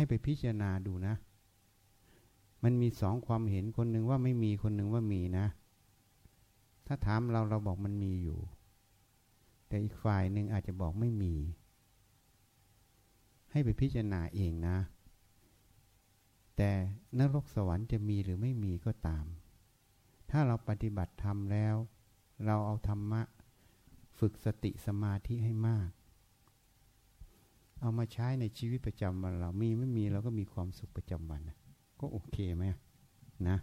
ให้ไปพิจารณาดูนะ มันมีสองความเห็นคนหนึ่งว่าไม่มีคนหนึ่งว่ามีนะ ถ้าถามเราเราบอกมันมีอยู่ แต่อีกฝ่ายหนึ่งอาจจะบอกไม่มี ให้ไปพิจารณาเองนะ แต่นรกสวรรค์จะมีหรือไม่มีก็ตาม ถ้าเราปฏิบัติธรรมแล้ว เราเอาธรรมะ ฝึกสติสมาธิให้มาก เอามาใช้ในชีวิตประจำวันเรา มีไม่มีเราก็มีความสุขประจำวันก็โอเคไหมนะ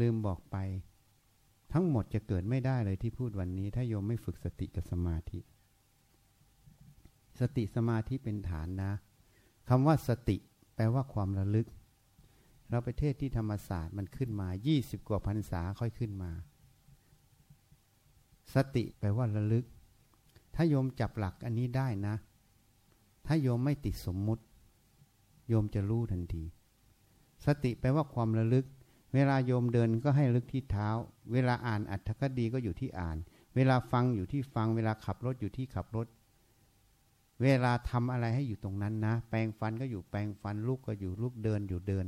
ลืมบอกไป ทั้งหมดจะเกิดไม่ได้เลยที่พูดวันนี้ ถ้าโยมไม่ฝึกสติกับสมาธิ สติสมาธิเป็นฐานนะคำว่าสติแปลว่าความระลึก เราประเทศที่ธรรมศาสตร์มันขึ้นมา 20 กว่าพรรษาค่อยขึ้นมา สติแปลว่าระลึก ถ้าโยมจับหลักอันนี้ได้นะ ถ้าโยมไม่ติดสมมุติ โยมจะรู้ทันที สติแปลว่าความระลึก เวลาโยมเดินก็ให้ลึกที่เท้า เวลาอ่านอัตถคดีก็อยู่ที่อ่าน เวลาฟังอยู่ที่ฟัง เวลาขับรถอยู่ที่ขับรถ เวลาทำอะไรให้อยู่ตรงนั้นนะ แปลงฟันก็อยู่แปลงฟันลุกก็อยู่ลุกเดินอยู่เดิน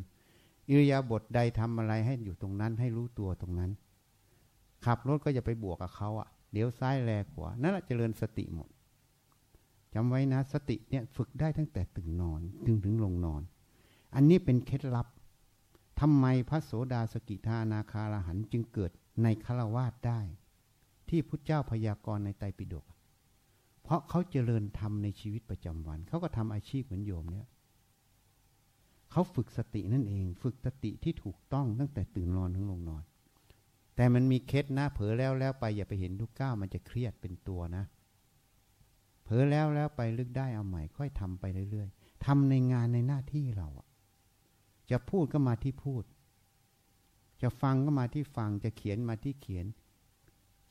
อิริยาบถใดทำอะไรให้อยู่ตรงนั้น ให้รู้ตัวตรงนั้น ขับรถก็อย่าไปบวกกับเขาอะ เดี๋ยวซ้ายแลขวา นั่นแหละเจริญสติหมดจำไว้นะ สติเนี่ยฝึกได้ตั้งแต่ตื่นนอนถึงถึงลงนอน อันนี้เป็นเคล็ดลับทำไมพระโสดาสกิทานาคาราหันจึงเกิดในคาวาสได้ ที่พุทธเจ้าพยากรณ์ในไตรปิฎกเพราะเขาเจริญธรรมในชีวิตประจำวัน เขาก็ทำอาชีพเหมือนโยมเนี่ยเขาฝึกสตินั่นเอง ฝึกสติที่ถูกต้องตั้งแต่ตื่นนอนถึงลงนอน แต่มันมีเคสนะ เผลอแล้วแล้วไปอย่าไปเห็นทุกก้าวมันจะเครียดเป็นตัวนะ เผลอแล้วแล้วไปลึกได้เอาใหม่ ค่อยทำไปเรื่อยๆทำในงานในหน้าที่เราจะพูดก็มาที่พูด จะฟังก็มาที่ฟัง จะเขียนมาที่เขียน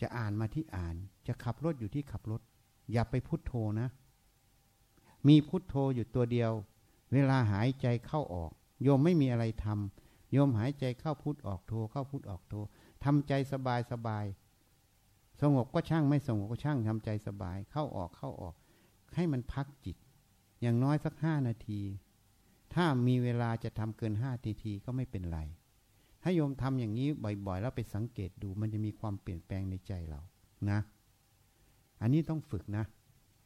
จะอ่านมาที่อ่าน จะขับรถอยู่ที่ขับรถ อย่าไปพุโทโธนะ มีพุโทโธอยู่ตัวเดียว เวลาหายใจเข้าออก โยมไม่มีอะไรทำโยมหายใจเข้าพุทออกโทเข้าพุทออกโท ทำใจสบายสบาย สงบก็ช่างไม่สงบก็ช่างทำใจสบาย เข้าออกเข้าออก ให้มันพักจิต อย่างน้อยสักห้านาที ถ้ามีเวลาจะทำเกินห้านาทีก็ไม่เป็นไร ถ้าโยมทำอย่างนี้บ่อยๆ แล้วไปสังเกตดู มันจะมีความเปลี่ยนแปลงในใจเรานะ อันนี้ต้องฝึกนะ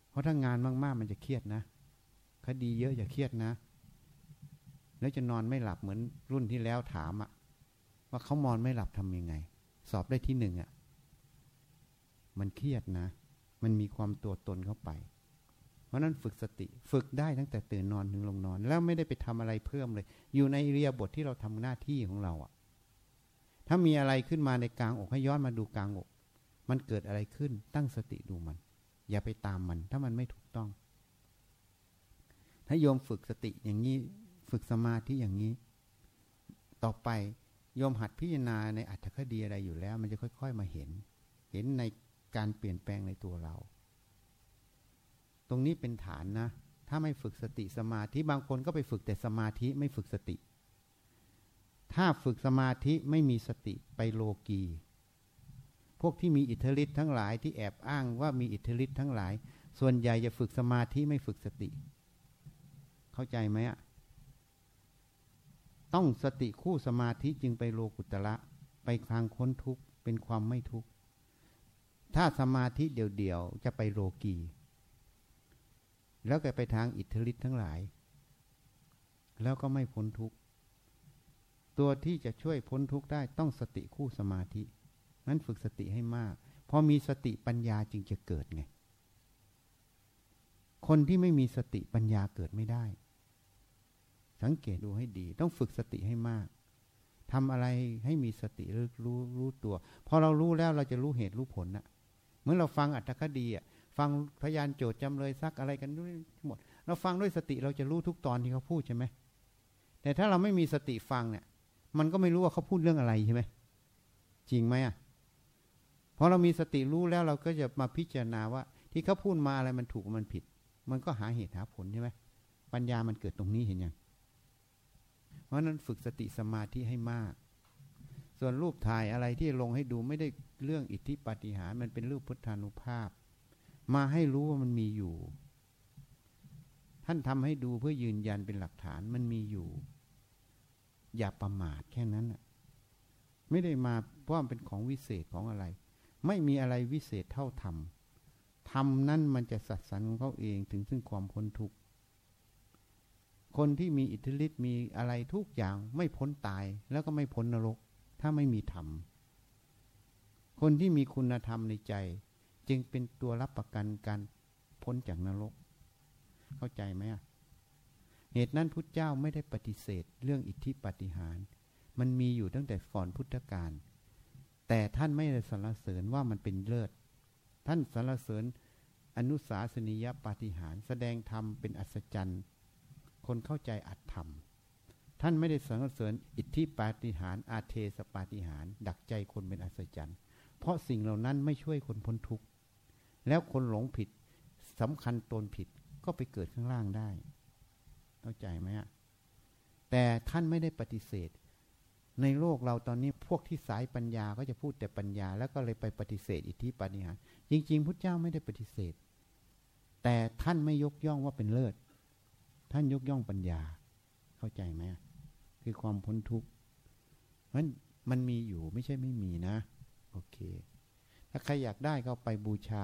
เพราะถ้างานมากๆมันจะเครียดนะ คดีเยอะอย่าเครียดนะ แล้วจะนอนไม่หลับเหมือนรุ่นที่แล้วถามอะ่ะ ว่าเขามอนไม่หลับทำยังไง สอบได้ที่หนึ่งอะ่ะ มันเครียดนะ มันมีความตัวตนเข้าไป เพราะนั้นฝึกสติ ฝึกได้ตั้งแต่ตื่นนอนถึงลงนอน แล้วไม่ได้ไปทำอะไรเพิ่มเลย อยู่ในเรียบทที่เราทำหน้าที่ของเราอะ่ะ ถ้ามีอะไรขึ้นมาในกลางอกให้ย้อนมาดูกลางอก มันเกิดอะไรขึ้น ตั้งสติดูมัน อย่าไปตามมัน ถ้ามันไม่ถูกต้อง ถ้าโยมฝึกสติอย่างนี้ ฝึกสมาธิอย่างนี้ ต่อไป ยมหัดพิจารณาในอัตถคดีอะไรอยู่แล้ว มันจะค่อย ๆ มาเห็น เห็นในการเปลี่ยนแปลงในตัวเรา ตรงนี้เป็นฐานนะ ถ้าไม่ฝึกสติสมาธิบางคนก็ไปฝึกแต่สมาธิไม่ฝึกสติ ถ้าฝึกสมาธิไม่มีสติไปโลกีพวกที่มีอิทธิฤทธิ์ทั้งหลายที่แอบอ้างว่ามีอิทธิฤทธิ์ทั้งหลาย ส่วนใหญ่จะฝึกสมาธิไม่ฝึกสติ เข้าใจไหมอะ ต้องสติคู่สมาธิจึงไปโลกุตระไปทางค้นทุกข์เป็นความไม่ทุกข์ถ้าสมาธิเดี่ยวๆจะไปโลกี แล้วก็ไปทางอิทธิฤทธิ์ทั้งหลาย แล้วก็ไม่พ้นทุกข์ตัวที่จะช่วยพ้นทุกข์ได้ต้องสติคู่สมาธินั้นฝึกสติให้มากพอมีสติปัญญาจึงจะเกิดไง คนที่ไม่มีสติปัญญาเกิดไม่ได้ สังเกตดูให้ดี ต้องฝึกสติให้มากทำอะไรให้มีสติรู้รู้รู้ตัว พอเรารู้แล้วเราจะรู้เหตุรู้ผลนะเมื่อเราฟังอัตถคดีอะฟังพยานโจทย์จำเลยซักอะไรกันด้วยหมด เราฟังด้วยสติเราจะรู้ทุกตอนที่เขาพูดใช่ไหมแต่ถ้าเราไม่มีสติฟังเนี่ย มันก็ไม่รู้ว่าเขาพูดเรื่องอะไรใช่ไหมจริงไหมอะพอเรามีสติรู้แล้วเราก็จะมาพิจารณาว่า ที่เขาพูดมาอะไรมันถูกมันผิด มันก็หาเหตุหาผลใช่ไหมปัญญามันเกิดตรงนี้เห็นยัง เพราะนั้นฝึกสติสมาธิให้มาก ส่วนรูปถ่ายอะไรที่ลงให้ดูไม่ได้เรื่องอิทธิปฏิหารมันเป็นรูปพุทธานุภาพ มาให้รู้ว่ามันมีอยู่ ท่านทำให้ดูเพื่อยืนยันเป็นหลักฐานมันมีอยู่ อย่าประมาทแค่นั้นไม่ได้มาเพราะมันเป็นของวิเศษของอะไร ไม่มีอะไรวิเศษเท่าธรรมธรรมนั่นมันจะสัตสันของเขาเองถึงซึ่งความพ้นทุกข์ คนที่มีอิทธิฤทธิ์มีอะไรทุกอย่างไม่พ้นตายแล้วก็ไม่พ้นนรก ถ้าไม่มีธรรม คนที่มีคุณธรรมในใจ จึงเป็นตัวรับประกันการพ้นจากนรก เข้าใจไหมเหตุนั้นพุทธเจ้าไม่ได้ปฏิเสธเรื่องอิทธิปฏิหาร มันมีอยู่ตั้งแต่ก่อนพุทธกาลแต่ท่านไม่ได้สรรเสริญว่ามันเป็นเลิศ ท่านสรรเสริญอนุสาสนียปฏิหาร แสดงธรรมเป็นอัศจรรย์ คนเข้าใจอัตธรรม ท่านไม่ได้สรรเสริญอิทธิปาฏิหารอาเทสปาฏิหารดักใจคนเป็นอัศจรรย์ เพราะสิ่งเหล่านั้นไม่ช่วยคนพ้นทุกข์แล้วคนหลงผิดสำคัญตนผิดก็ไปเกิดข้างล่างได้ เข้าใจไหมฮะแต่ท่านไม่ได้ปฏิเสธ ในโลกเราตอนนี้พวกที่สายปัญญาก็จะพูดแต่ปัญญา แล้วก็เลยไปปฏิเสธอิทธิปาฏิหารจริง ๆ พุทธเจ้าไม่ได้ปฏิเสธ แต่ท่านไม่ยกย่องว่าเป็นเลิศ ท่านยกย่องปัญญา เข้าใจไหมคือความพ้นทุกข์เพราะมันมีอยู่ไม่ใช่ไม่มีนะ โอเค ถ้าใครอยากได้ก็ไปบูชา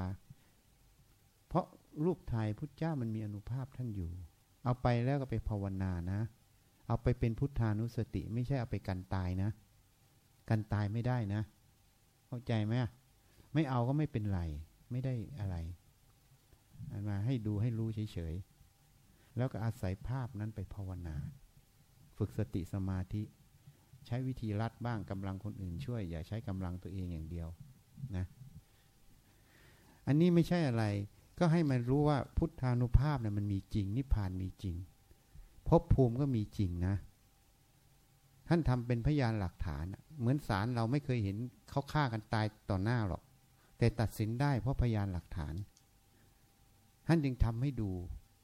เพราะรูปถ่ายพุทธเจ้ามันมีอนุภาพท่านอยู่ เอาไปแล้วก็ไปภาวนานะ เอาไปเป็นพุทธานุสติ ไม่ใช่เอาไปกันตายนะ กันตายไม่ได้นะ เข้าใจไหมไม่เอาก็ไม่เป็นไร ไม่ได้อะไรมาให้ดูให้รู้เฉยๆ แล้วก็อาศัยภาพนั้นไปภาวนา ฝึกสติสมาธิ ใช้วิธีรัดบ้างกำลังคนอื่นช่วย อย่าใช้กำลังตัวเองอย่างเดียวนะอันนี้ไม่ใช่อะไร ก็ให้มันรู้ว่าพุทธานุภาพเนี่ยมันมีจริง นิพพานมีจริงภพภูมิก็มีจริงนะ ท่านทำเป็นพยานหลักฐาน เหมือนศาลเราไม่เคยเห็นเขาฆ่ากันตายต่อหน้าหรอก แต่ตัดสินได้เพราะพยานหลักฐาน ท่านจึงทำให้ดู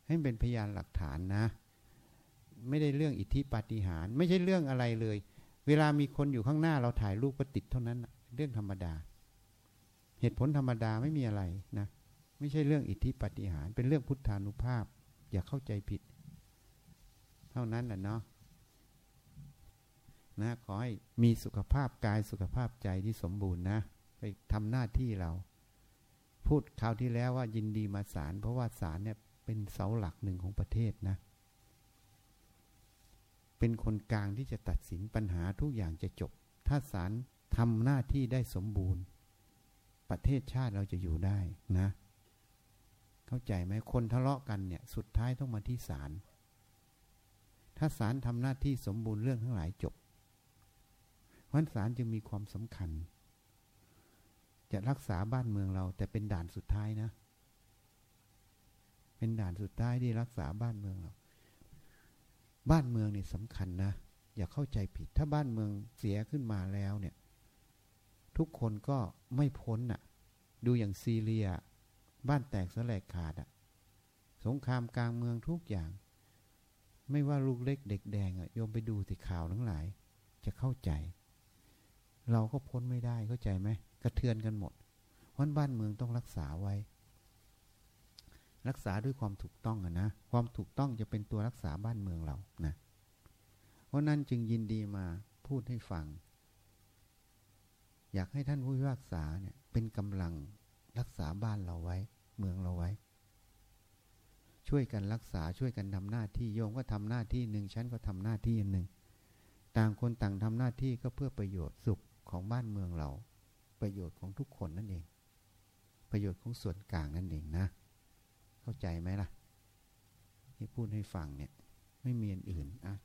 ให้เป็นพยานหลักฐานนะ ไม่ได้เรื่องอิทธิปาฏิหาริย์ไม่ใช่เรื่องอะไรเลย เวลามีคนอยู่ข้างหน้าเราถ่ายรูปก็ติดเท่านั้นเรื่องธรรมดา เหตุผลธรรมดาไม่มีอะไรนะ ไม่ใช่เรื่องอิทธิปาฏิหาริย์เป็นเรื่องพุทธานุภาพ อย่าเข้าใจผิด เท่านั้นแหละเนาะนะขอให้มีสุขภาพกายสุขภาพใจที่สมบูรณ์นะ ไปทำหน้าที่เรา พูดคราวที่แล้วว่ายินดีมาศาลเพราะว่าศาลเนี่ย เป็นเสาหลักหนึ่งของประเทศนะ เป็นคนกลางที่จะตัดสินปัญหาทุกอย่างจะจบ ถ้าศาลทำหน้าที่ได้สมบูรณ์ ประเทศชาติเราจะอยู่ได้นะ เข้าใจไหมคนทะเลาะกันเนี่ย สุดท้ายต้องมาที่ศาลถ้าศาลทำหน้าที่สมบูรณ์เรื่องทั้งหลายจบวันศาลจึงมีความสำคัญ จะรักษาบ้านเมืองเราแต่เป็นด่านสุดท้ายนะ เป็นด่านสุดท้ายที่รักษาบ้านเมืองเราบ้านเมืองนี่สำคัญนะ อย่าเข้าใจผิด ถ้าบ้านเมืองเสียขึ้นมาแล้วเนี่ย ทุกคนก็ไม่พ้นอะ ดูอย่างซีเรีย บ้านแตกสลายขาดอะ สงครามกลางเมืองทุกอย่าง ไม่ว่าลูกเล็กเด็กแดงอะโยมไปดูสิข่าวทั้งหลาย จะเข้าใจ เราก็พ้นไม่ได้เข้าใจไหมกระเทือนกันหมดเพราะบ้านเมืองต้องรักษาไว้ รักษาด้วยความถูกต้องอะนะ ความถูกต้องจะเป็นตัวรักษาบ้านเมืองเรานะเพราะนั้นจึงยินดีมาพูดให้ฟัง อยากให้ท่านผู้พิพากษาเนี่ยเป็นกำลังรักษาบ้านเราไว้ เมืองเราไว้ ช่วยกันรักษาช่วยกันทำหน้าที่โยมก็ทำหน้าที่หนึ่งฉันก็ทำหน้าที่หนึ่งต่างคนต่างทำหน้าที่ก็เพื่อประโยชน์สุขของบ้านเมืองเรา ประโยชน์ของทุกคนนั่นเอง ประโยชน์ของส่วนกลางนั่นเองนะ เข้าใจไหมล่ะที่พูดให้ฟังเนี่ย ไม่มีอันอื่นอะ